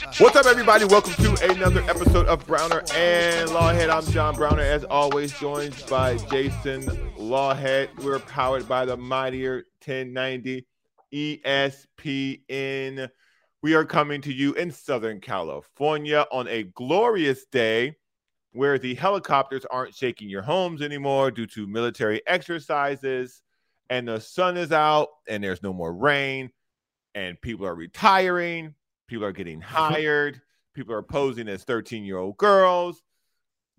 What's up, everybody? Welcome to another episode of Browner and Lawhead. I'm John Browner, as always, joined by Jason Lawhead. We're powered by the mightier 1090 ESPN. We are coming to you in Southern California on a glorious day where the helicopters aren't shaking your homes anymore due to military exercises, and the sun is out, and there's no more rain, and people are retiring People are getting hired. People are posing as 13 year old girls.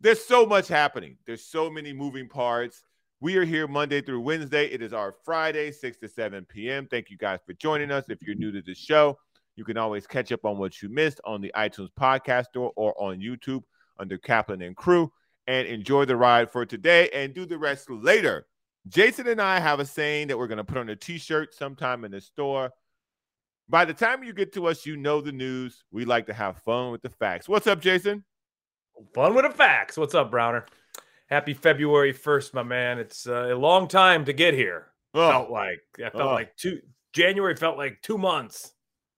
There's so much happening. There's so many moving parts. We are here Monday through Wednesday. It is our Friday, 6 to 7 p.m. Thank you guys for joining us. If you're new to the show, you can always catch up on what you missed on the iTunes podcast store or on YouTube under Kaplan and Crew and enjoy the ride for today and do the rest later. Jason and I have a saying that we're going to put on a t shirt sometime in the store. By the time you get to us, you know the news. We like to have fun with the facts. What's up, Jason? Fun with the facts. What's up, Browner? Happy February 1st, my man. It's uh, a long time to get here. Oh. Felt like I felt oh. like two January felt like two months.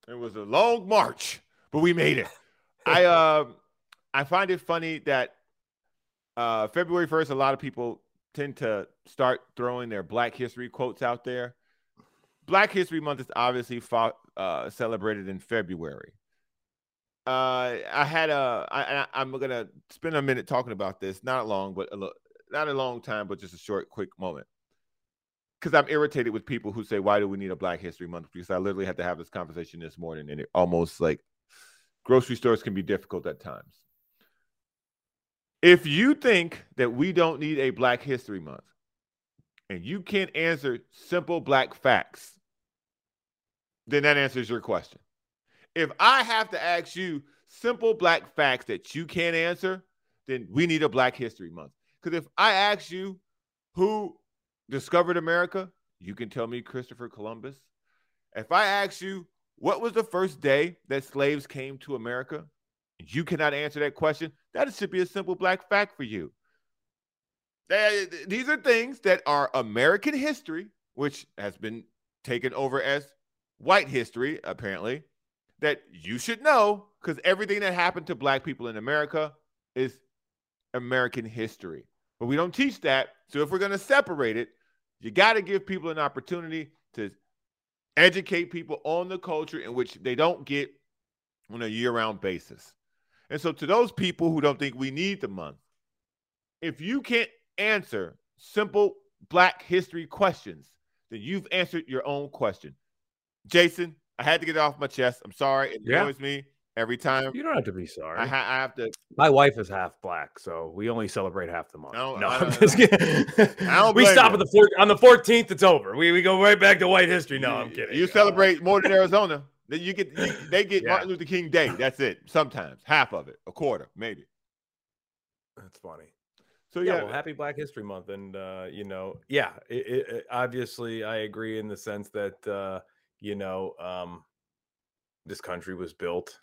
It was a long march, but we made it. I uh I find it funny that uh February 1st, a lot of people tend to start throwing their black history quotes out there. Black History Month is obviously fought, uh, celebrated in February. Uh, I had a. I, I'm gonna spend a minute talking about this. Not long, but a lo- not a long time, but just a short, quick moment. Because I'm irritated with people who say, "Why do we need a Black History Month?" Because I literally had to have this conversation this morning, and it almost like grocery stores can be difficult at times. If you think that we don't need a Black History Month, and you can't answer simple Black facts, then that answers your question. If I have to ask you simple black facts that you can't answer, then we need a Black History Month. Because if I ask you who discovered America, you can tell me Christopher Columbus. If I ask you what was the first day that slaves came to America, you cannot answer that question, that should be a simple black fact for you. These are things that are American history, which has been taken over as white history, apparently, that you should know because everything that happened to black people in America is American history. But we don't teach that. So if we're going to separate it, you got to give people an opportunity to educate people on the culture in which they don't get on a year round basis. And so, to those people who don't think we need the month, if you can't answer simple Black history questions, then you've answered your own question. Jason, I had to get it off my chest. I'm sorry. It yeah. annoys me every time. You don't have to be sorry. I, ha- I, have to. My wife is half black, so we only celebrate half the month. No, I'm just kidding. we stop you. at the four, on the 14th. It's over. We we go right back to white history. No, I'm kidding. You celebrate more than Arizona. Then you get you, they get yeah. Martin Luther King Day. That's it. Sometimes half of it, a quarter, maybe. That's funny. So yeah, yeah well, happy Black History Month, and uh, you know, yeah, it, it, obviously I agree in the sense that. Uh, you know, um, this country was built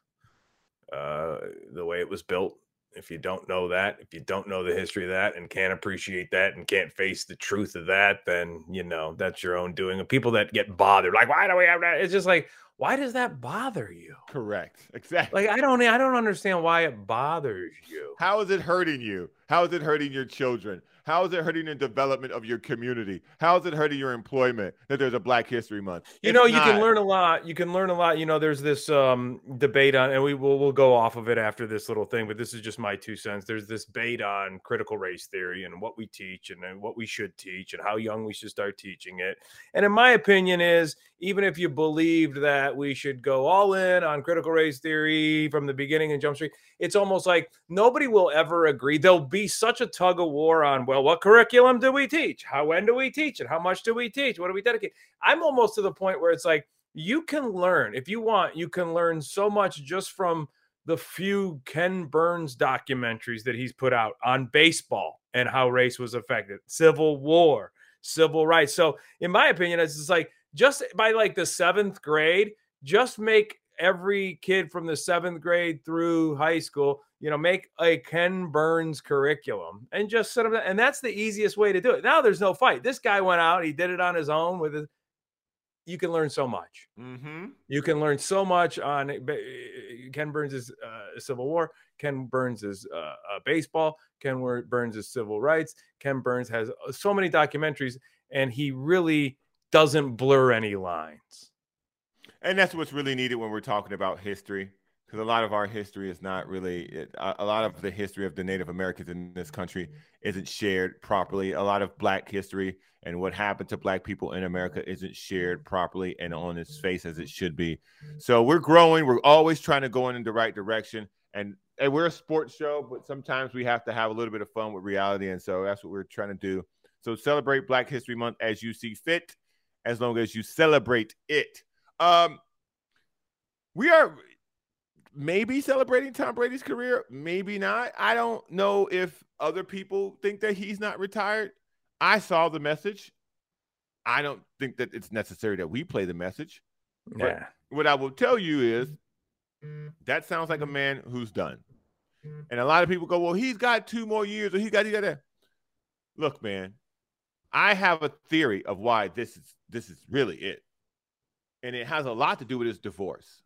uh, the way it was built. If you don't know that, if you don't know the history of that and can't appreciate that and can't face the truth of that, then, you know, that's your own doing. And people that get bothered, like, why do we have that? It's just like, why does that bother you? Correct. Exactly. Like I don't I don't understand why it bothers you. How is it hurting you? How is it hurting your children? How is it hurting the development of your community? How is it hurting your employment that there's a Black History Month? You it's know, you not. can learn a lot. You can learn a lot. You know, there's this um, debate on, and we will we'll go off of it after this little thing, but this is just my two cents. There's this debate on critical race theory and what we teach and, and what we should teach and how young we should start teaching it. And in my opinion, is even if you believed that we should go all in on critical race theory from the beginning in Jump Street, it's almost like nobody will ever agree. There'll be such a tug of war on, well, what curriculum do we teach? How when do we teach it? How much do we teach? What do we dedicate? I'm almost to the point where it's like you can learn if you want, you can learn so much just from the few Ken Burns documentaries that he's put out on baseball and how race was affected, Civil War, civil rights. So, in my opinion, it's just like just by like the seventh grade, just make every kid from the seventh grade through high school, you know, make a Ken Burns curriculum and just set them. And that's the easiest way to do it. Now there's no fight. This guy went out, he did it on his own with his. You can learn so much. Mm-hmm. You can learn so much on Ken Burns is uh, Civil War. Ken Burns is uh, uh, baseball. Ken Burns is civil rights. Ken Burns has uh, so many documentaries, and he really doesn't blur any lines. And that's what's really needed when we're talking about history because a lot of our history is not really a lot of the history of the Native Americans in this country isn't shared properly. A lot of Black history and what happened to Black people in America isn't shared properly and on its face as it should be. So we're growing. We're always trying to go in the right direction. And, and we're a sports show, but sometimes we have to have a little bit of fun with reality. And so that's what we're trying to do. So celebrate Black History Month as you see fit, as long as you celebrate it. Um, we are maybe celebrating Tom Brady's career, maybe not. I don't know if other people think that he's not retired. I saw the message. I don't think that it's necessary that we play the message. Yeah. But what I will tell you is that sounds like a man who's done. And a lot of people go, well, he's got two more years or he got, he got that. Look, man, I have a theory of why this is this is really it. And it has a lot to do with his divorce.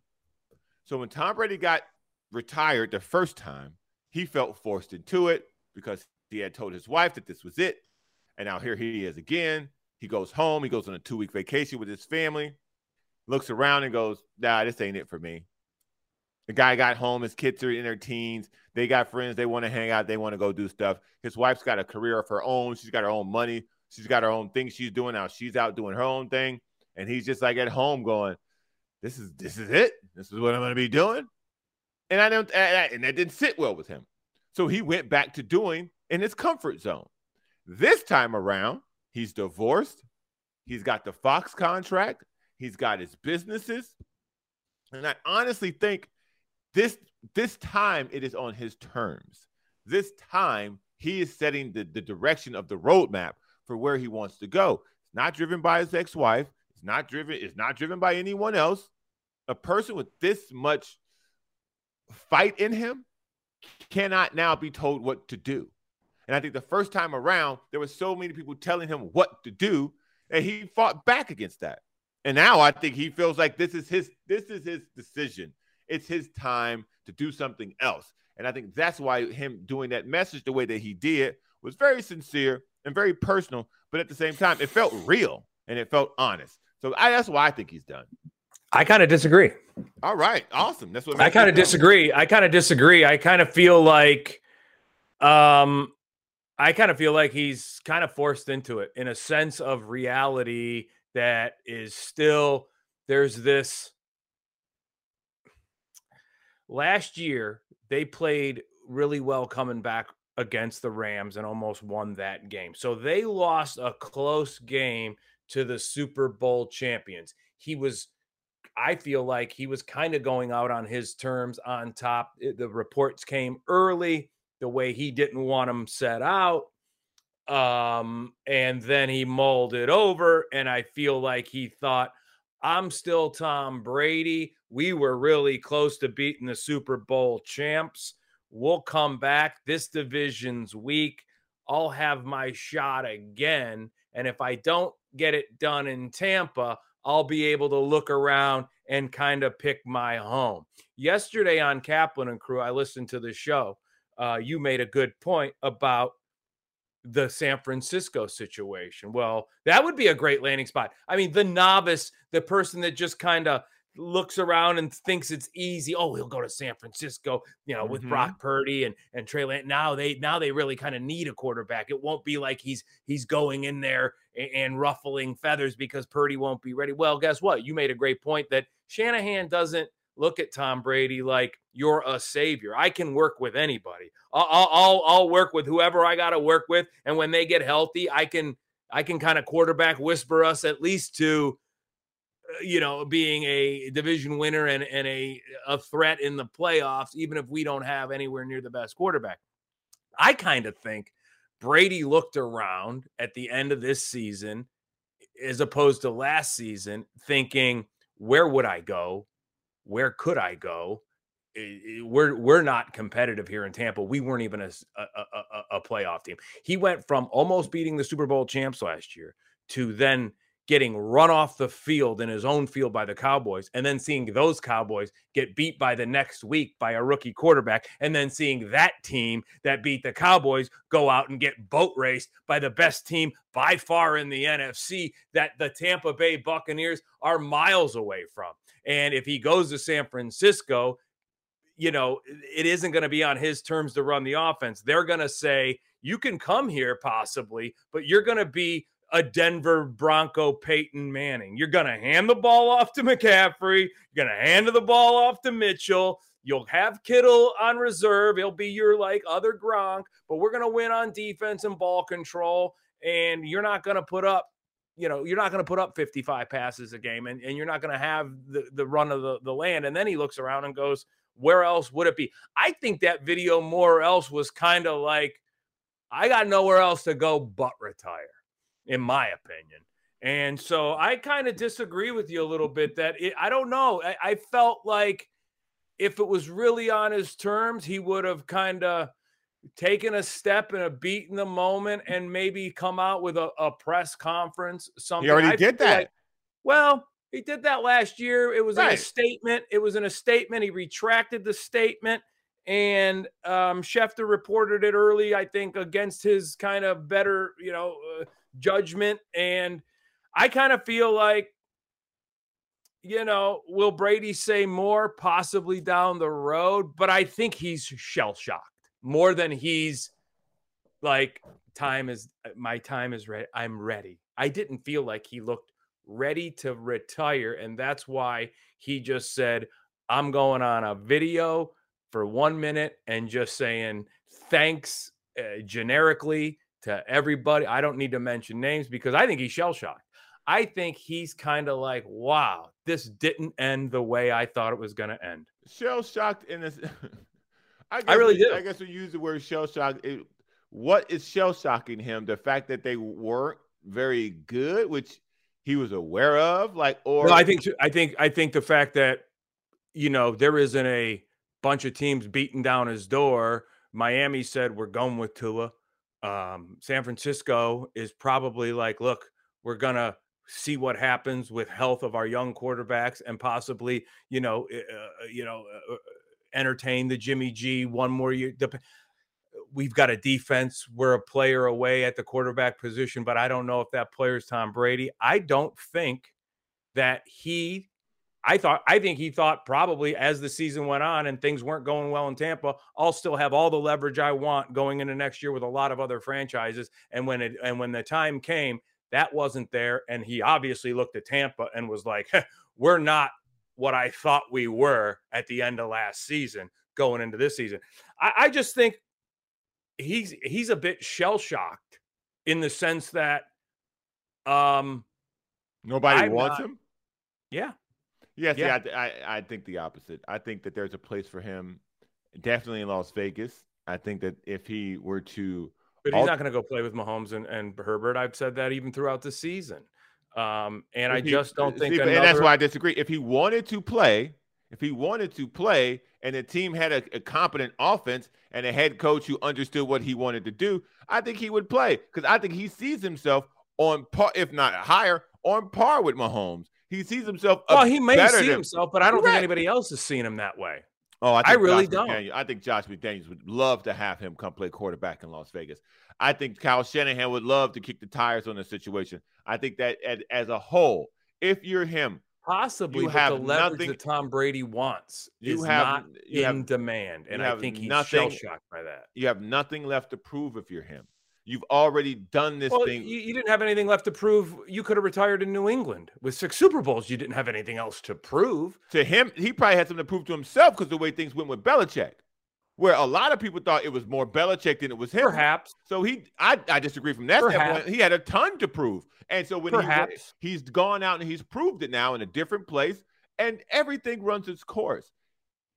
So when Tom Brady got retired the first time, he felt forced into it because he had told his wife that this was it. And now here he is again. He goes home. He goes on a two week vacation with his family, looks around and goes, nah, this ain't it for me. The guy got home. His kids are in their teens. They got friends. They want to hang out. They want to go do stuff. His wife's got a career of her own. She's got her own money. She's got her own thing she's doing now. She's out doing her own thing. And he's just like at home going, this is this is it. This is what I'm going to be doing. And I don't and that didn't sit well with him. So he went back to doing in his comfort zone. This time around, he's divorced. He's got the Fox contract. He's got his businesses. And I honestly think this this time it is on his terms. This time he is setting the, the direction of the roadmap for where he wants to go. It's not driven by his ex-wife. It's not driven, it's not driven by anyone else a person with this much fight in him cannot now be told what to do. And I think the first time around, there were so many people telling him what to do, and he fought back against that. And now I think he feels like this is his this is his decision. It's his time to do something else. And I think that's why him doing that message the way that he did was very sincere and very personal, but at the same time, it felt real and it felt honest. So I, that's why I think he's done. I kind of disagree. All right, awesome. That's what I kind of disagree. I kind of disagree. I kind of feel like, um, I kind of feel like he's kind of forced into it in a sense of reality that is still there's this. Last year, they played really well coming back against the Rams and almost won that game. So they lost a close game to the Super Bowl champions. He was I feel like he was kind of going out on his terms on top. The reports came early, the way he didn't want them set out. Um, and then he mulled it over. And I feel like he thought, I'm still Tom Brady. We were really close to beating the Super Bowl champs. We'll come back. This division's weak. I'll have my shot again. And if I don't get it done in Tampa, I'll be able to look around and kind of pick my home. Yesterday on Kaplan and Crew, I listened to the show. Uh, you made a good point about the San Francisco situation. Well, that would be a great landing spot. I mean, the novice, the person that just kind of looks around and thinks it's easy. Oh, he'll go to San Francisco, you know, with mm-hmm. Brock Purdy and and Trey Lance. Now they now they really kind of need a quarterback. It won't be like he's he's going in there and, and ruffling feathers because Purdy won't be ready. Well, guess what? You made a great point that Shanahan doesn't look at Tom Brady like you're a savior. I can work with anybody. I'll I'll, I'll work with whoever I got to work with, and when they get healthy, I can I can kind of quarterback whisper us at least to Uh, you know, being a division winner and, and a, a threat in the playoffs, even if we don't have anywhere near the best quarterback. I kind of think Brady looked around at the end of this season as opposed to last season, thinking, where would I go? Where could I go? We're we're not competitive here in Tampa. We weren't even a, a, a, a playoff team. He went from almost beating the Super Bowl champs last year to then getting run off the field in his own field by the Cowboys, and then seeing those Cowboys get beat by the next week by a rookie quarterback, and then seeing that team that beat the Cowboys go out and get boat raced by the best team by far in the NFC that the Tampa Bay Buccaneers are miles away from. And if he goes to San Francisco, you know, it isn't going to be on his terms to run the offense. They're going to say, you can come here possibly, but you're going to be a Denver Bronco Peyton Manning. You're going to hand the ball off to McCaffrey. You're going to hand the ball off to Mitchell. You'll have Kittle on reserve. He'll be your like other Gronk, but we're going to win on defense and ball control. And you're not going to put up, you know, you're not going to put up 55 passes a game and, and you're not going to have the, the run of the, the land. And then he looks around and goes, where else would it be? I think that video more or else was kind of like, I got nowhere else to go but retire in my opinion. And so I kind of disagree with you a little bit that it, I don't know. I, I, felt like if it was really on his terms, he would have kind of taken a step and a beat in the moment and maybe come out with a, a press conference. Something he already I did that. Like, well, he did that last year. It was right. in a statement. It was in a statement. He retracted the statement. And um, Schefter reported it early, I think, against his kind of better, you know, uh, judgment. And I kind of feel like, you know, will Brady say more possibly down the road? But I think he's shell shocked more than he's like, time is my time is ready. I'm ready. I didn't feel like he looked ready to retire. And that's why he just said, I'm going on a video for one minute and just saying thanks uh, generically to everybody. I don't need to mention names because I think he's shell shocked. I think he's kind of like, wow, this didn't end the way I thought it was going to end. Shell shocked in this. I, I really do. I guess we use the word shell shocked. what is shell shocking him? The fact that they weren't very good, which he was aware of, like, or no, I think, I think, I think the fact that you know there isn't a bunch of teams beating down his door. Miami said we're going with Tua um, San Francisco is probably like, look, we're gonna see what happens with health of our young quarterbacks and possibly, you know, uh, uh you know, uh, uh, entertain the Jimmy G one more year. We've got a defense. We're a player away at the quarterback position, but I don't know if that player is Tom Brady. I don't think that he I thought I think he thought probably as the season went on and things weren't going well in Tampa, I'll still have all the leverage I want going into next year with a lot of other franchises. And when it and when the time came, that wasn't there. And he obviously looked at Tampa and was like, "We're not what I thought we were at the end of last season going into this season." I, I just think he's he's a bit shell shocked in the sense that um nobody I'm wants not, him. Yeah, Yes, yeah, yeah I, I, I think the opposite. I think that there's a place for him, definitely in Las Vegas. I think that if he were to, but he's not going to go play with Mahomes and, and Herbert. I've said that even throughout the season, um, and I just don't think. See, another... And that's why I disagree. If he wanted to play, if he wanted to play, and the team had a, a competent offense and a head coach who understood what he wanted to do, I think he would play because I think he sees himself on par, if not higher, on par with Mahomes. He sees himself. Well, he may see than, himself, but I don't think anybody else has seen him that way. Oh, I, I really Josh don't. McDaniels, I think Josh McDaniels would love to have him come play quarterback in Las Vegas. I think Kyle Shanahan would love to kick the tires on the situation. I think that as, as a whole, if you're him, possibly, you have the leverage nothing, that Tom Brady wants you is have, not in have, demand, and I think he's shell shocked by that. You have nothing left to prove if you're him. You've already done this well, thing. You, you, didn't have anything left to prove. You could have retired in New England with six Super Bowls. You didn't have anything else to prove. To him, he probably had something to prove to himself because the way things went with Belichick, where a lot of people thought it was more Belichick than it was him. Perhaps. So he, I, I disagree from that Perhaps. standpoint. He had a ton to prove, and so when Perhaps. he he's gone out and he's proved it now in a different place, and everything runs its course.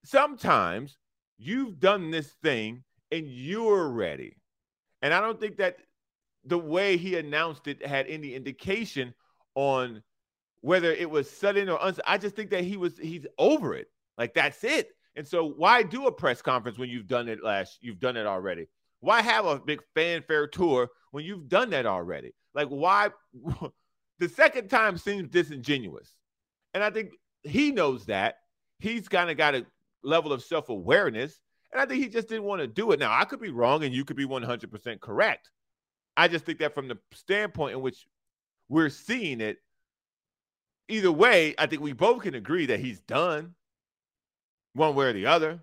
Sometimes you've done this thing and you're ready and I don't think that the way he announced it had any indication on whether it was sudden or uns- I just think that he was he's over it. Like that's it. And so why do a press conference when you've done it last you've done it already? Why have a big fanfare tour when you've done that already? Like why The second time seems disingenuous. And I think he knows that. He's kind of got a level of self awareness. And I think he just didn't want to do it. Now, I could be wrong and you could be 100% correct. I just think that from the standpoint in which we're seeing it, either way, I think we both can agree that he's done one way or the other.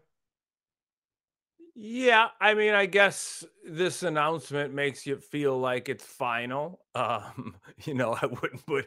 Yeah, I mean, I guess this announcement makes you feel like it's final. Um, you know, I wouldn't put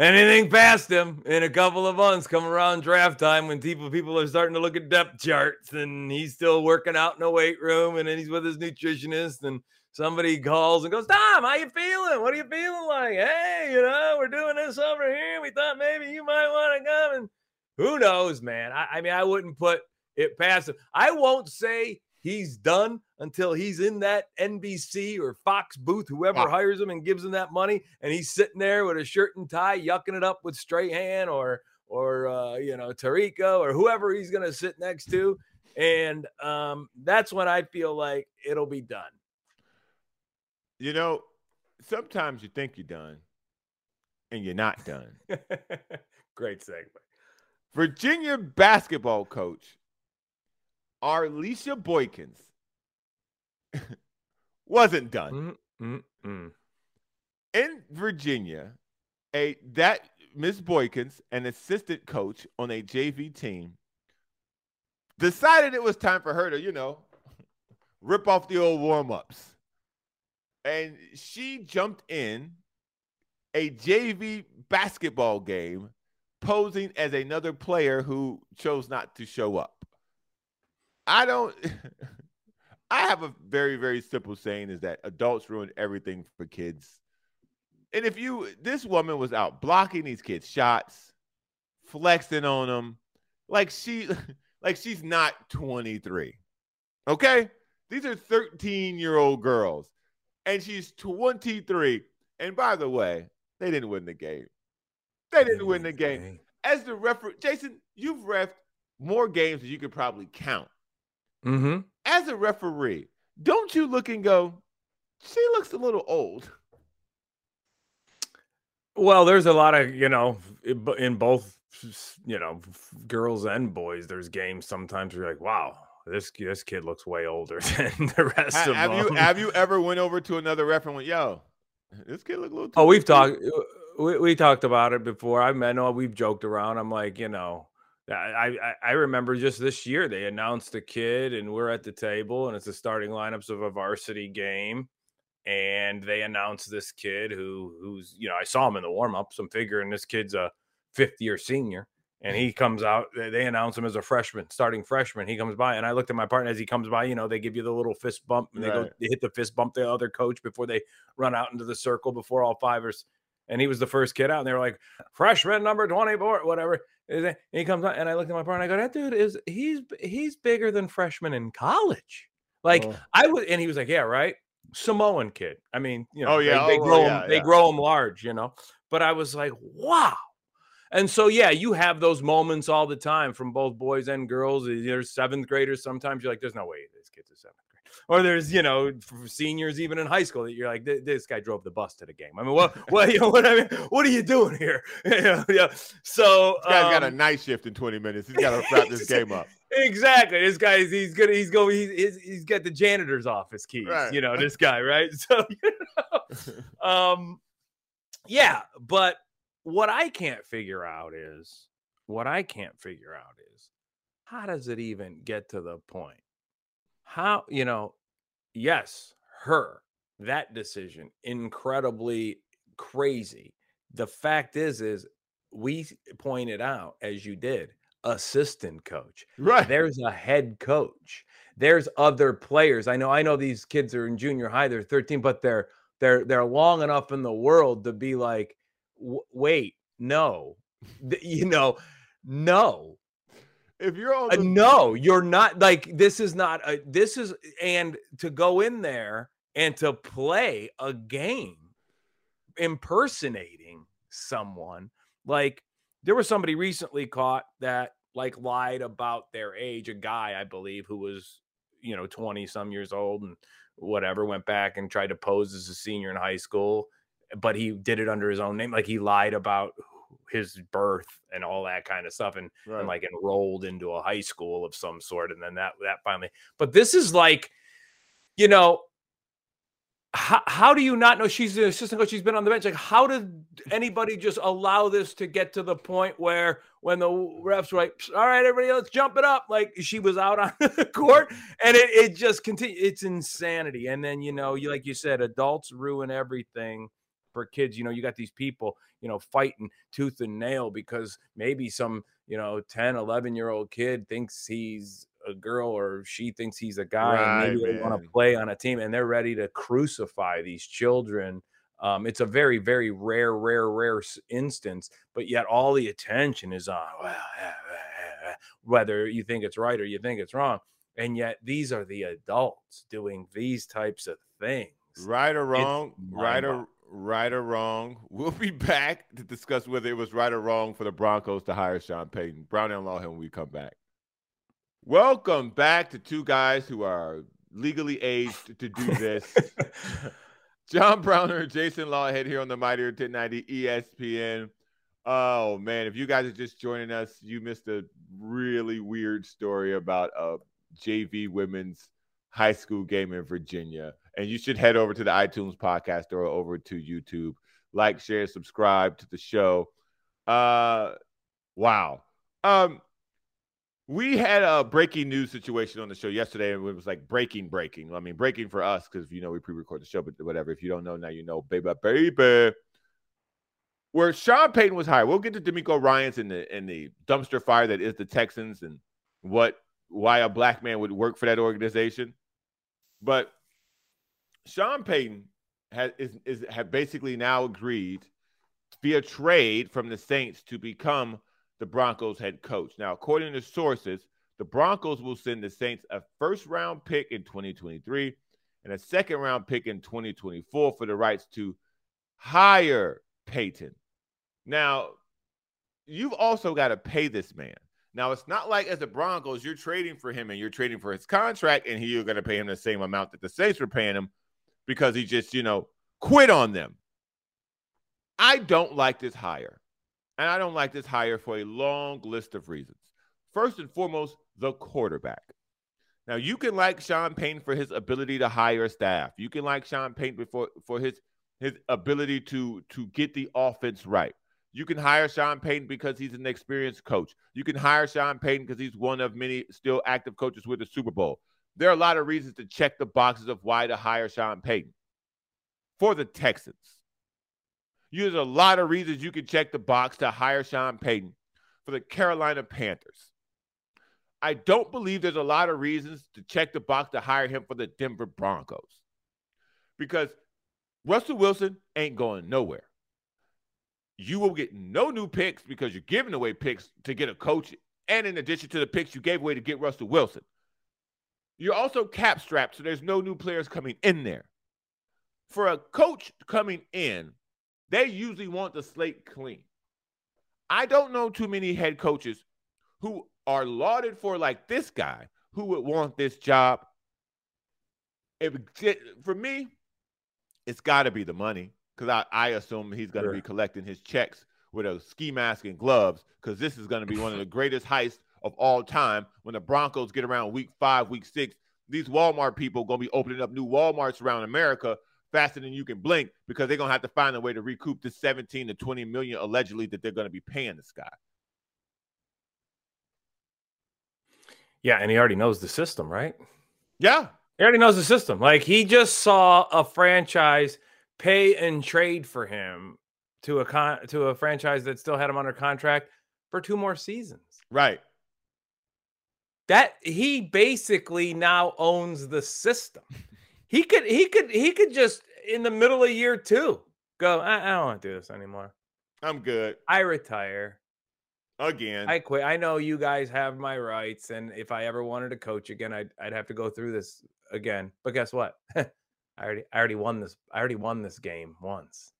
anything past him in a couple of months come around draft time when people people are starting to look at depth charts and he's still working out in a weight room and then he's with his nutritionist and somebody calls and goes, Tom, how you feeling? What are you feeling like? Hey, you know, we're doing this over here. We thought maybe you might want to come and who knows, man. I, I mean, I wouldn't put it past him. I won't say he's done until he's in that NBC or Fox booth, whoever wow. hires him and gives him that money, and he's sitting there with a shirt and tie, yucking it up with Strahan or or uh, you know Tirico or whoever he's going to sit next to, and um, that's when I feel like it'll be done. You know, sometimes you think you're done, and you're not done. Great segue. Virginia basketball coach Arlisha Boykins wasn't done. Mm-mm-mm. In Virginia, a that Miss Boykins, an assistant coach on a JV team, decided it was time for her to, you know, rip off the old warm-ups. And she jumped in a JV basketball game posing as another player who chose not to show up. I don't. I have a very, very simple saying is that adults ruin everything for kids. And if you, this woman was out blocking these kids' shots, flexing on them, like she, like she's not 23. Okay? These are 13 year old girls, and she's 23. And by the way, they didn't win the game. They didn't win the game. As the referee, Jason, you've ref more games than you could probably count. Mm-hmm. As a referee, don't you look and go, she looks a little old? Well, there's a lot of, you know, in both, you know, girls and boys, there's games sometimes where you're like, wow, this this kid looks way older than the rest have, of have them. You, have you ever went over to another ref and went, yo, this kid look a little Oh, we've talked we, we talked about it before. I know we've joked around. I'm like, you know, I, I, I remember just this year they announced a kid and we're at the table and it's the starting lineups of a varsity game and they announced this kid who who's you know I saw him in the warm ups. I'm figuring this kid's a fifth year senior and mm-hmm. he comes out. They announce him as a freshman, starting freshman. He comes by and I looked at my partner as he comes by. You know they give you the little fist bump and they right. go they hit the fist bump the other coach before they run out into the circle before all fivers. And he was the first kid out, and they were like, freshman number 24, whatever. And he comes on, and I looked at my partner, and I go, "That dude is he's he's bigger than freshman in college." Like oh. I would, and he was like, "Yeah, right." Samoan kid. I mean, you know, oh yeah, they, they oh, grow yeah, them, yeah. they grow them large, you know. But I was like, "Wow." And so, yeah, you have those moments all the time from both boys and girls. There's seventh graders. Sometimes you're like, "There's no way this kid's a seventh or there's you know seniors even in high school that you're like this guy drove the bus to the game. I mean, what what you know what I mean? What are you doing here? yeah. So this guy's um, got a um, night shift in 20 minutes. He's got to wrap this game up. Exactly. This guy is he's good. He's going. He's, he's he's got the janitor's office keys. Right. You know this guy, right? So you know, um, yeah. But what I can't figure out is what I can't figure out is how does it even get to the point how you know yes her that decision incredibly crazy. The fact is is we pointed out as you did assistant coach. Right. There's a head coach. There's other players. I know i know these kids are in junior high they're 13 but they're they're they're long enough in the world to be like wait no. You know no if you're on the- uh, no you're not like this is not a this is and to go in there and to play a game impersonating someone like there was somebody recently caught that like lied about their age a guy i believe who was you know 20 some years old and whatever went back and tried to pose as a senior in high school but he did it under his own name. Like he lied about his birth and all that kind of stuff and, Right. and like enrolled into a high school of some sort. And then that, that finally, but this is like, you know, how, how do you not know she's the assistant coach? She's been on the bench. Like, how did anybody just allow this to get to the point where when the refs were like, all right, everybody, let's jump it up? Like she was out on the court and it, it just continued. It's insanity. And then, you know, you like you said, adults ruin everything for kids. You know, you got these people, you know, fighting tooth and nail because maybe some, you know, 10, 11 year old kid thinks he's a girl or she thinks he's a guy and maybe Right, they want to play on a team and they're ready to crucify these children. Um, it's a very, very rare, rare, rare instance, but yet all the attention is on well, eh, eh, eh, eh," whether you think it's right or you think it's wrong. And yet these are the adults doing these types of things. Right or wrong, right or. Right or wrong. We'll be back to discuss whether it was right or wrong for the Broncos to hire Sean Payton. Brown and Lawhead when we come back. Welcome back to two guys who are legally aged to do this. John Browner, and Jason Lawhead here on the Mightier 1090 ESPN. Oh man, if you guys are just joining us, you missed a really weird story about a JV women's high school game in Virginia. And you should head over to the iTunes podcast or over to YouTube. Like, share, subscribe to the show. Uh wow. Um we had a breaking news situation on the show yesterday, and it was like breaking, breaking. I mean, breaking for us because you know we pre-record the show, but whatever. If you don't know now, you know, baby, baby. Where Sean Payton was hired, we'll get to DeMeco Ryans in the in the dumpster fire that is the Texans and what why a black man would work for that organization. But Sean Payton has is, is have basically now agreed via trade from the Saints to become the Broncos head coach. Now, according to sources, the Broncos will send the Saints a first round pick in 2023 and a second round pick in 2024 for the rights to hire Payton. Now, you've also got to pay this man. Now, it's not like as the Broncos, you're trading for him and you're trading for his contract, and you're going to pay him the same amount that the Saints were paying him because he just, you know, quit on them. I don't like this hire. And I don't like this hire for a long list of reasons. First and foremost, the quarterback. Now, you can like Sean Payton for his ability to hire staff. You can like Sean Payton for, for his, his ability to, to get the offense right. You can hire Sean Payton because he's an experienced coach. You can hire Sean Payton because he's one of many still active coaches with the Super Bowl. There are a lot of reasons to check the boxes of why to hire Sean Payton. For the Texans, there's a lot of reasons you can check the box to hire Sean Payton for the Carolina Panthers. I don't believe there's a lot of reasons to check the box to hire him for the Denver Broncos because Russell Wilson ain't going nowhere. You will get no new picks because you're giving away picks to get a coach, and in addition to the picks you gave away to get Russell Wilson. You're also cap strapped, so there's no new players coming in there. For a coach coming in, they usually want the slate clean. I don't know too many head coaches who are lauded for like this guy who would want this job. If for me, it's got to be the money because I, I assume he's going to Sure. be collecting his checks with a ski mask and gloves because this is going to be one of the greatest heists of all time. When the Broncos get around week five, week six, these Walmart people going to be opening up new Walmarts around America faster than you can blink because they're going to have to find a way to recoup the 17 to 20 million allegedly that they're going to be paying this guy. Yeah, and he already knows the system, right? Yeah. He already knows the system. Like he just saw a franchise pay and trade for him to a con to a franchise that still had him under contract for two more seasons. Right. That he basically now owns the system. He could he could he could just in the middle of year two go, I, I don't want to do this anymore. I'm good. I retire. Again. I quit. I know you guys have my rights, and if I ever wanted to coach again, I'd I'd have to go through this again. But guess what? I already I already won this. I already won this game once.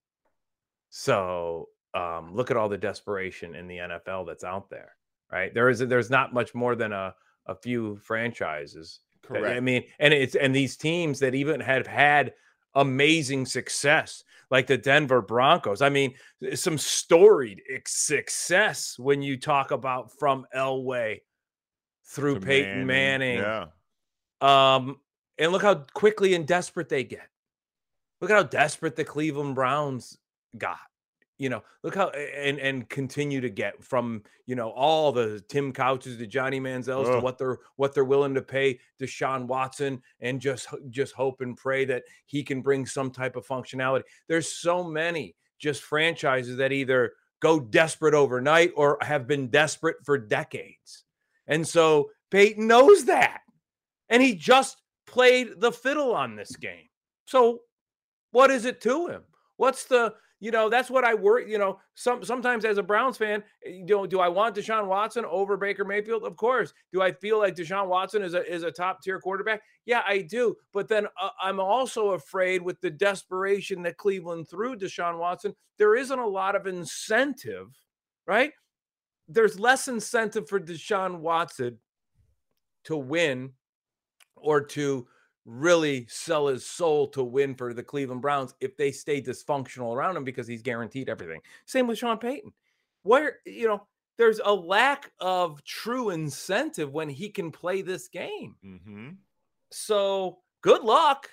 So um, look at all the desperation in the NFL that's out there. Right there is there's not much more than a a few franchises. Correct. I mean, and it's and these teams that even have had amazing success like the Denver Broncos. I mean, some storied success when you talk about from Elway through to Peyton Manning. Manning. Yeah. Um, and look how quickly and desperate they get. Look at how desperate the Cleveland Browns got you know, look how and and continue to get from you know all the Tim Couches to Johnny Manziel's to what they're what they're willing to pay Deshaun Watson and just just hope and pray that he can bring some type of functionality. There's so many just franchises that either go desperate overnight or have been desperate for decades. And so Payton knows that. And he just played the fiddle on this game. So what is it to him? What's the you know, that's what I worry. You know, some sometimes as a Browns fan, eh, you know, do I want Deshaun Watson over Baker Mayfield? Of course. Do I feel like Deshaun Watson is a is a top tier quarterback? Yeah, I do. But then uh, I'm also afraid with the desperation that Cleveland threw Deshaun Watson, there isn't a lot of incentive, right? There's less incentive for Deshaun Watson to win or to really sell his soul to win for the Cleveland Browns if they stay dysfunctional around him because he's guaranteed everything. Same with Sean Payton. Where, you know, there's a lack of true incentive when he can play this game. Mm-hmm. So good luck.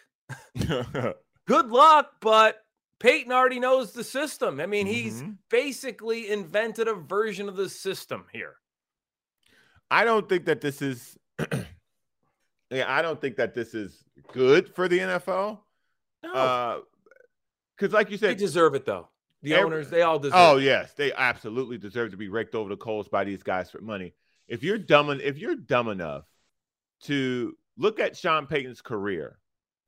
good luck, but Payton already knows the system. I mean, mm-hmm. he's basically invented a version of the system here. I don't think that this is I don't think that this is good for the NFL. No. Because, uh, like you said, they deserve it though. The every, owners, they all deserve. Oh it. yes, they absolutely deserve to be raked over the coals by these guys for money. If you're dumb, if you're dumb enough to look at Sean Payton's career,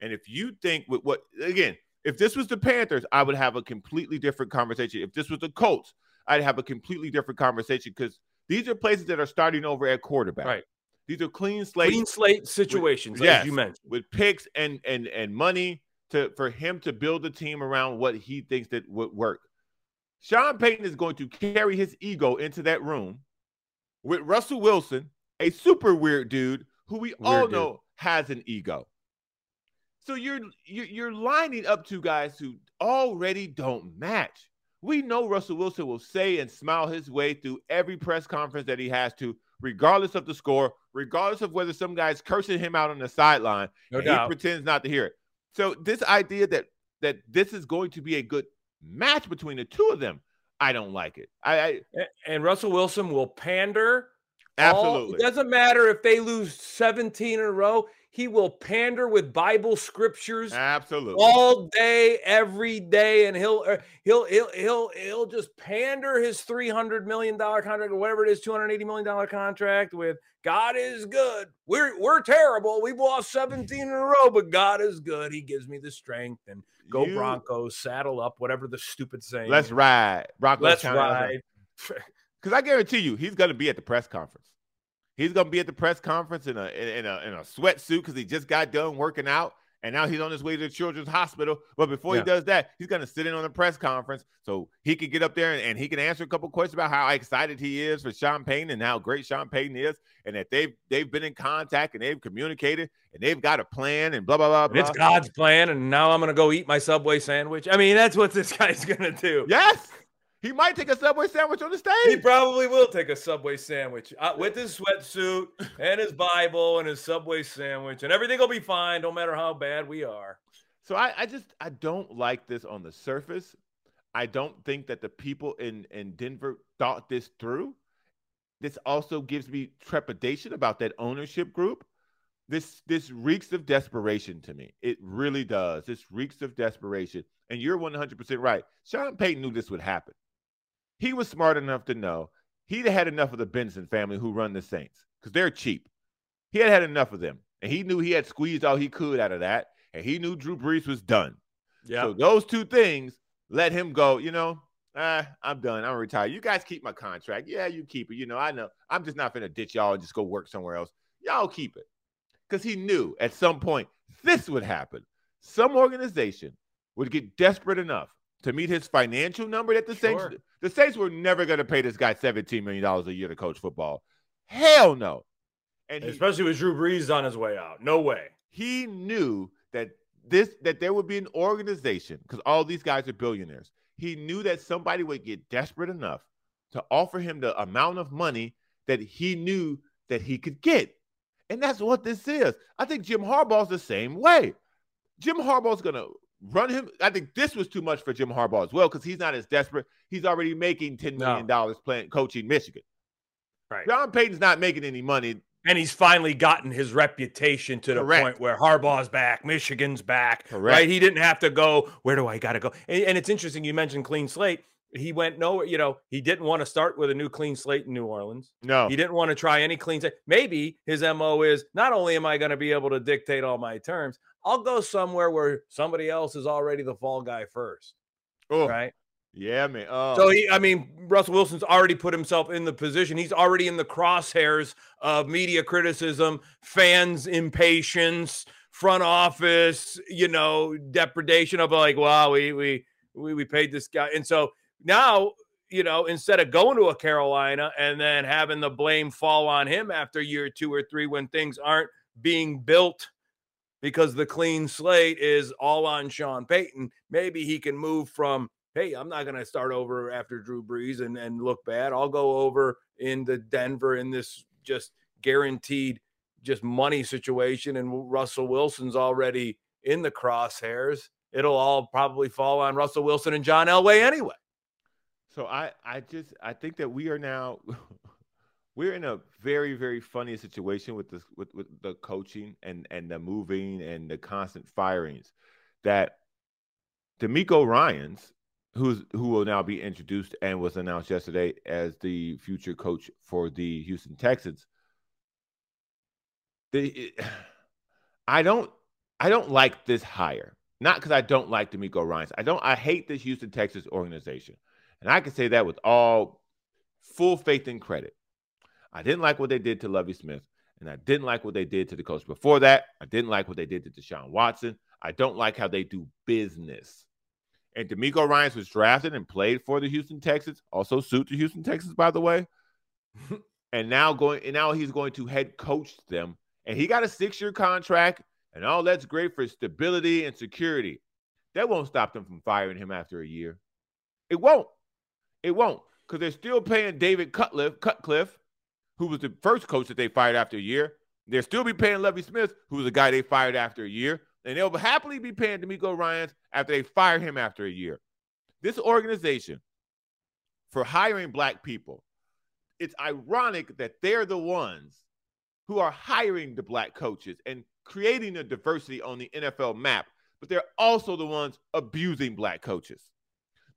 and if you think with what again, if this was the Panthers, I would have a completely different conversation. If this was the Colts, I'd have a completely different conversation because these are places that are starting over at quarterback. Right. These are clean slate, clean slate situations, with, yes, you mentioned, with picks and and and money to for him to build a team around what he thinks that would work. Sean Payton is going to carry his ego into that room with Russell Wilson, a super weird dude who we weird all know dude. has an ego. So you're you're lining up two guys who already don't match. We know Russell Wilson will say and smile his way through every press conference that he has to regardless of the score, regardless of whether some guy's cursing him out on the sideline. No he pretends not to hear it. So this idea that that this is going to be a good match between the two of them, I don't like it. I, I and Russell Wilson will pander. Absolutely. All, it doesn't matter if they lose 17 in a row. He will pander with Bible scriptures absolutely all day, every day, and he'll uh, he'll he'll he'll he'll just pander his three hundred million dollar contract or whatever it is, two hundred eighty million dollar contract with God is good. We're we're terrible. We've lost seventeen in a row, but God is good. He gives me the strength and go you, Broncos, saddle up, whatever the stupid saying. Let's ride, Broncos. Let's ride. Because I guarantee you, he's going to be at the press conference. He's gonna be at the press conference in a in a in a sweatsuit because he just got done working out, and now he's on his way to the children's hospital. But before yeah. he does that, he's gonna sit in on the press conference so he can get up there and, and he can answer a couple questions about how excited he is for Sean Payton and how great Sean Payton is, and that they've they've been in contact and they've communicated and they've got a plan and blah blah blah. blah. It's God's plan, and now I'm gonna go eat my Subway sandwich. I mean, that's what this guy's gonna do. Yes. He might take a Subway sandwich on the stage. He probably will take a Subway sandwich uh, with his sweatsuit and his Bible and his Subway sandwich, and everything will be fine, no matter how bad we are. So I, I just I don't like this on the surface. I don't think that the people in in Denver thought this through. This also gives me trepidation about that ownership group. This this reeks of desperation to me. It really does. This reeks of desperation. And you're 100% right. Sean Payton knew this would happen he was smart enough to know he'd had enough of the Benson family who run the Saints because they're cheap. He had had enough of them, and he knew he had squeezed all he could out of that, and he knew Drew Brees was done. Yeah. So those two things let him go. You know, ah, I'm done. I'm retired. You guys keep my contract. Yeah, you keep it. You know, I know. I'm just not gonna ditch y'all and just go work somewhere else. Y'all keep it because he knew at some point this would happen. Some organization would get desperate enough to meet his financial number that the sure. Saints the Saints were never going to pay this guy $17 million a year to coach football. Hell no. And he, especially with Drew Brees on his way out. No way. He knew that this that there would be an organization because all these guys are billionaires. He knew that somebody would get desperate enough to offer him the amount of money that he knew that he could get. And that's what this is. I think Jim Harbaugh's the same way. Jim Harbaugh's going to run him. I think this was too much for Jim Harbaugh as well because he's not as desperate. He's already making $10 million no. playing coaching Michigan. Right. Sean Payton's not making any money. And he's finally gotten his reputation to the Correct. point where Harbaugh's back, Michigan's back. Correct. Right. He didn't have to go, where do I got to go? And, and it's interesting. You mentioned clean slate he went nowhere. You know, he didn't want to start with a new clean slate in New Orleans. No, he didn't want to try any clean slate. Maybe his mo is not only am I going to be able to dictate all my terms, I'll go somewhere where somebody else is already the fall guy first. Oh, right. Yeah, man. Oh. So um he, I mean, Russell Wilson's already put himself in the position. He's already in the crosshairs of media criticism, fans' impatience, front office, you know, depredation of like, wow, we we we, we paid this guy, and so now, you know, instead of going to a Carolina and then having the blame fall on him after year two or three when things aren't being built because the clean slate is all on Sean Payton, maybe he can move from, hey, I'm not going to start over after Drew Brees and, and look bad. I'll go over into Denver in this just guaranteed just money situation. And Russell Wilson's already in the crosshairs. It'll all probably fall on Russell Wilson and John Elway anyway. So I I just I think that we are now we're in a very very funny situation with this with, with the coaching and and the moving and the constant firings that DeMeco Ryans who's who will now be introduced and was announced yesterday as the future coach for the Houston Texans. The, I don't I don't like this hire. Not because I don't like DeMeco Ryans. I don't I hate this Houston Texas organization. And I can say that with all full faith and credit. I didn't like what they did to Lovie Smith, and I didn't like what they did to the coach before that. I didn't like what they did to Deshaun Watson. I don't like how they do business. And DeMeco Ryans was drafted and played for the Houston Texans, also suit the Houston Texans, by the way. and now going and now he's going to head coach them. And he got a six-year contract, and all that's great for stability and security. That won't stop them from firing him after a year. It won't. It won't because they're still paying David Cutcliffe, Cutcliffe, who was the first coach that they fired after a year. They'll still be paying Lovie Smith, who was the guy they fired after a year. And they'll happily be paying DeMeco Ryans after they fire him after a year. This organization, for hiring black people, it's ironic that they're the ones who are hiring the black coaches and creating the diversity on the NFL map, but they're also the ones abusing black coaches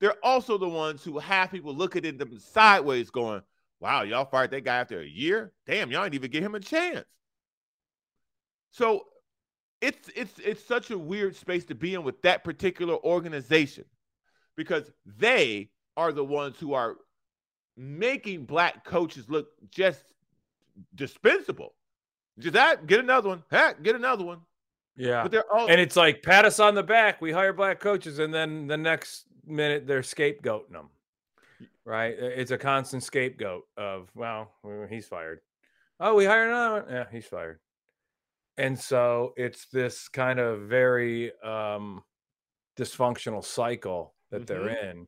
they're also the ones who have people looking at them sideways going, wow, y'all fired that guy after a year? Damn, y'all didn't even give him a chance. So it's it's it's such a weird space to be in with that particular organization because they are the ones who are making black coaches look just dispensable. Just that, get another one. Heck, get another one. Yeah. But they're all and it's like pat us on the back. We hire black coaches, and then the next minute they're scapegoating them. Right? It's a constant scapegoat of, well, he's fired. Oh, we hired another one. Yeah, he's fired. And so it's this kind of very um, dysfunctional cycle that mm-hmm. they're in.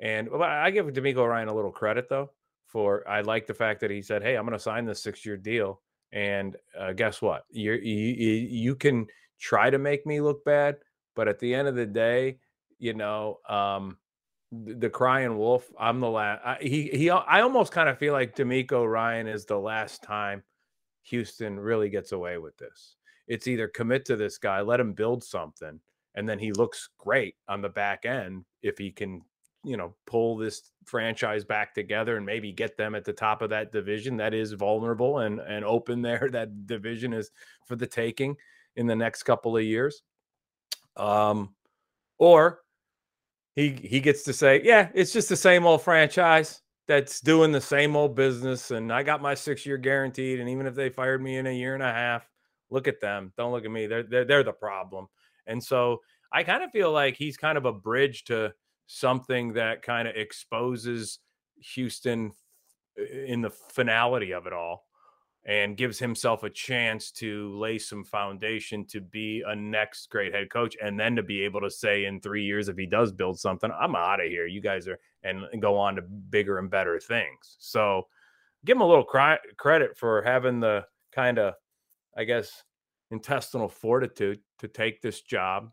And I give DeMeco Ryan a little credit though for I like the fact that he said, "Hey, I'm going to sign this six year deal." And uh, guess what? you you you can try to make me look bad, but at the end of the day, you know, um, the, crying wolf. I'm the last. he he. I almost kind of feel like DeMeco Ryan is the last time Houston really gets away with this. It's either commit to this guy, let him build something, and then he looks great on the back end if he can, you know, pull this franchise back together and maybe get them at the top of that division that is vulnerable and and open there. That division is for the taking in the next couple of years. Um, or he he gets to say, yeah, it's just the same old franchise that's doing the same old business, and I got my six year guaranteed. And even if they fired me in a year and a half, look at them. Don't look at me. They're they're, they're the problem. And so I kind of feel like he's kind of a bridge to something that kind of exposes Houston uh, in the finality of it all. And gives himself a chance to lay some foundation to be a next great head coach and then to be able to say in three years if he does build something i'm out of here. You guys are and, and go on to bigger and better things. So give him a little cry, credit for having the kind of i guess intestinal fortitude to take this job.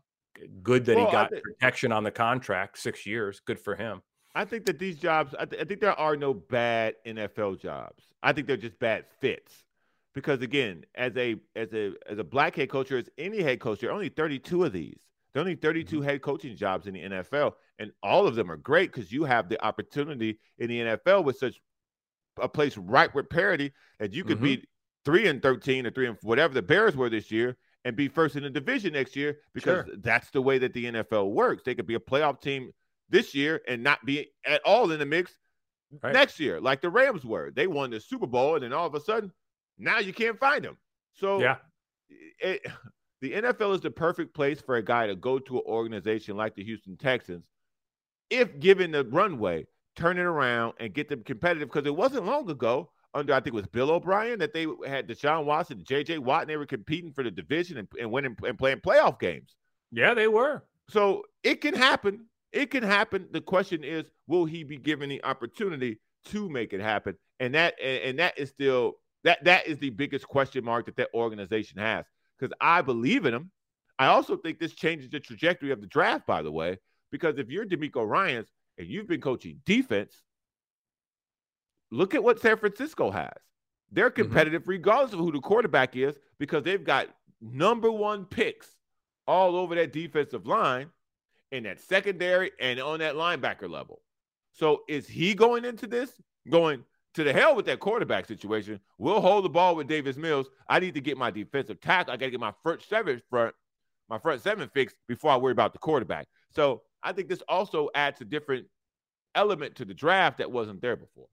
Good that well, he got think, protection on the contract six years good for him i think that these jobs I, th- I think there are no bad nfl jobs I think they're just bad fits. Because again, as a as a as a black head coach or as any head coach, there are only 32 of these. There are only 32 mm-hmm. head coaching jobs in the NFL, and all of them are great because you have the opportunity in the NFL with such a place right with parity that you could mm-hmm. be three and 13 or three and whatever the Bears were this year and be first in the division next year because sure. that's the way that the NFL works. They could be a playoff team this year and not be at all in the mix right. next year, like the Rams were. They won the Super Bowl, and then all of a sudden, now you can't find them. So yeah, it, the NFL is the perfect place for a guy to go to an organization like the Houston Texans, if given the runway, turn it around and get them competitive. Because it wasn't long ago under I think it was Bill O'Brien that they had Deshaun Watson and J.J. Watt, and they were competing for the division and, and winning and playing playoff games. Yeah, they were. So it can happen. It can happen. The question is, will he be given the opportunity to make it happen? And that and that is still that that is the biggest question mark that that organization has. Because I believe in him. I also think this changes the trajectory of the draft, by the way, because if you're DeMeco Ryans and you've been coaching defense, look at what San Francisco has. They're mm-hmm. competitive mm-hmm. regardless of who the quarterback is because they've got number one picks all over that defensive line in that secondary and on that linebacker level. So is he going into this going to the hell with that quarterback situation? We'll hold the ball with Davis Mills. I need to get my defensive tackle. I got to get my front seven front, my front seven fixed before I worry about the quarterback. So I think this also adds a different element to the draft that wasn't there before.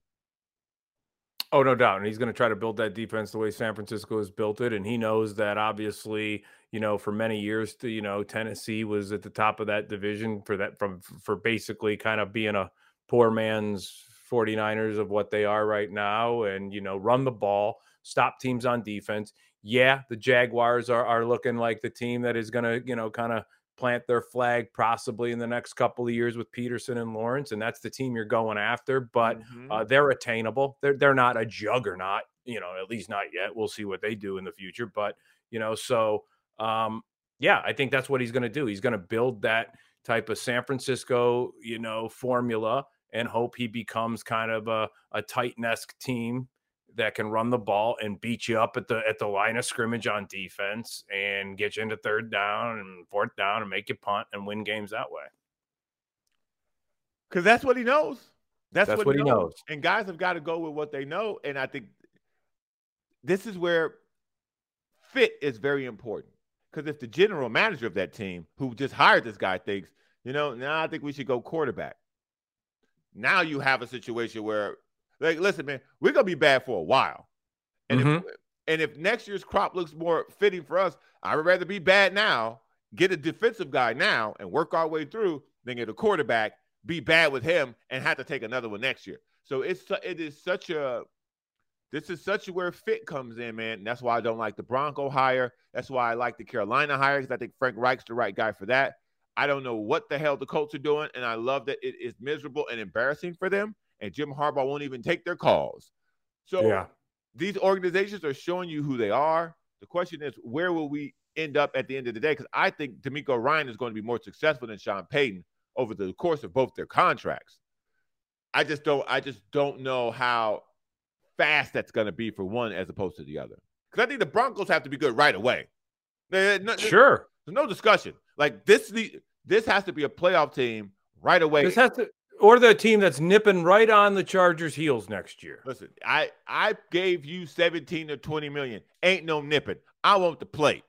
Oh, no doubt. And he's going to try to build that defense the way San Francisco has built it. And he knows that obviously, you know, for many years, to, you know, Tennessee was at the top of that division for that, from, for basically kind of being a poor man's 49ers of what they are right now and, you know, run the ball, stop teams on defense. Yeah, the Jaguars are, are looking like the team that is going to, you know, kind of plant their flag possibly in the next couple of years with Pederson and Lawrence, and that's the team you're going after. But mm-hmm. uh, they're attainable. They're they're not a juggernaut, you know, at least not yet. We'll see what they do in the future. But you know, so um, yeah, I think that's what he's going to do. He's going to build that type of San Francisco, you know, formula and hope he becomes kind of a, a Titan-esque team that can run the ball and beat you up at the at the line of scrimmage on defense and get you into third down and fourth down and make you punt and win games that way. Because that's what he knows. That's, that's what, what, he knows. knows. And guys have got to go with what they know. And I think this is where fit is very important. Because if the general manager of that team who just hired this guy thinks, you know, now nah, I think we should go quarterback. Now you have a situation where like, listen, man, we're gonna be bad for a while, and mm-hmm. if and if next year's crop looks more fitting for us, I would rather be bad now, get a defensive guy now, and work our way through than get a quarterback, be bad with him, and have to take another one next year. So it's it is such a this is such where fit comes in, man. And that's why I don't like the Bronco hire. That's why I like the Carolina hire because I think Frank Reich's the right guy for that. I don't know what the hell the Colts are doing, and I love that it is miserable and embarrassing for them and Jim Harbaugh won't even take their calls. So yeah. these organizations are showing you who they are. The question is, where will we end up at the end of the day? Because I think DeMeco Ryan is going to be more successful than Sean Payton over the course of both their contracts. I just don't. I just don't know how fast that's going to be for one as opposed to the other. Because I think the Broncos have to be good right away. No, sure, there's no discussion. Like this, the this has to be a playoff team right away. This has to or the team that's nipping right on the Chargers' heels next year. Listen, I I gave you 17 to 20 million. Ain't no nipping. I want the play.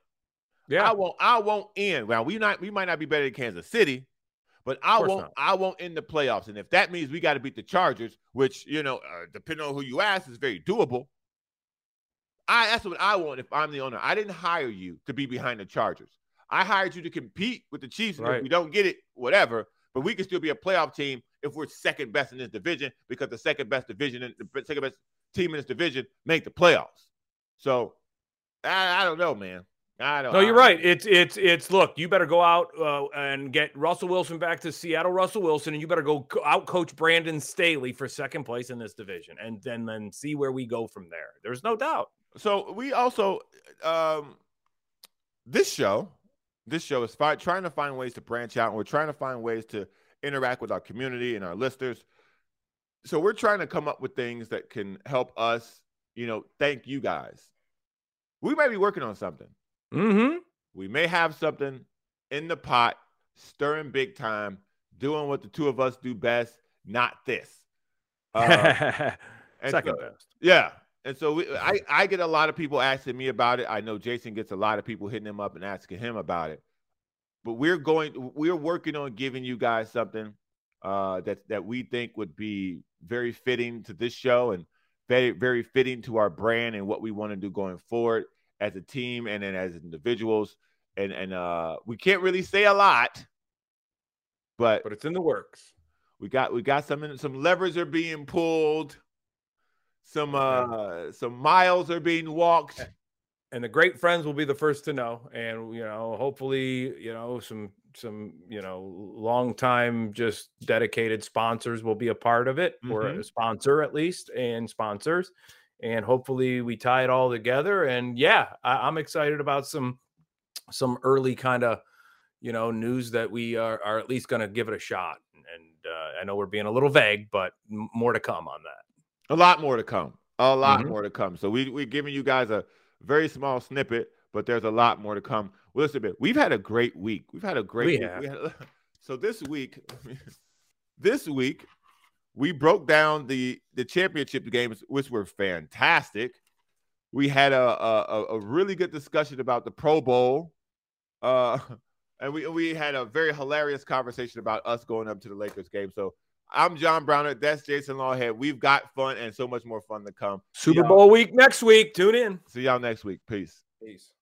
Yeah. I won't I won't end. Well, we not we might not be better than Kansas City, but I won't not. I won't end the playoffs. And if that means we got to beat the Chargers, which you know, uh, depending on who you ask, is very doable. I that's what I want if I'm the owner. I didn't hire you to be behind the Chargers. I hired you to compete with the Chiefs. Right. if we don't get it, whatever. But we can still be a playoff team if we're second best in this division because the second best division and the second best team in this division make the playoffs. So I, I don't know, man. I don't. No, you're right. It's it's it's. Look, you better go out uh, and get Russell Wilson back to Seattle. Russell Wilson, and you better go out coach Brandon Staley for second place in this division, and then then see where we go from there. There's no doubt. So we also, um, this show, this show is fi- trying to find ways to branch out, and we're trying to find ways to interact with our community and our listeners. So we're trying to come up with things that can help us, you know, thank you guys. We might be working on something. Mm-hmm. We may have something in the pot, stirring big time, doing what the two of us do best, not this. Uh, Second so, best. Yeah. And so we, I, I get a lot of people asking me about it. I know Jason gets a lot of people hitting him up and asking him about it. But we're going, we're working on giving you guys something uh, that that we think would be very fitting to this show and very very fitting to our brand and what we want to do going forward as a team and then as individuals. And and uh, we can't really say a lot, but but it's in the works. We got we got some some levers are being pulled, some uh some miles are being walked. And the great friends will be the first to know. And you know, hopefully, you know, some some, you know, long time just dedicated sponsors will be a part of it, mm-hmm. or a sponsor at least, and sponsors and hopefully we tie it all together. And yeah, I, am excited about some some early kind of you know news that we are, are at least going to give it a shot. And uh, I know we're being a little vague, but m- more to come on that. A lot more to come. A lot mm-hmm. more to come. So we we're giving you guys a very small snippet, but there's a lot more to come. Well, listen, bit. We've had a great week. We've had a great we week. We had, so this week, this week we broke down the the championship games, which were fantastic. We had a a, a really good discussion about the Pro Bowl, uh, and we we had a very hilarious conversation about us going up to the Lakers game. So I'm John Browner. That's Jason Lawhead. We've got fun and so much more fun to come. Super Bowl week next week. Tune in. See y'all next week. Peace. Peace.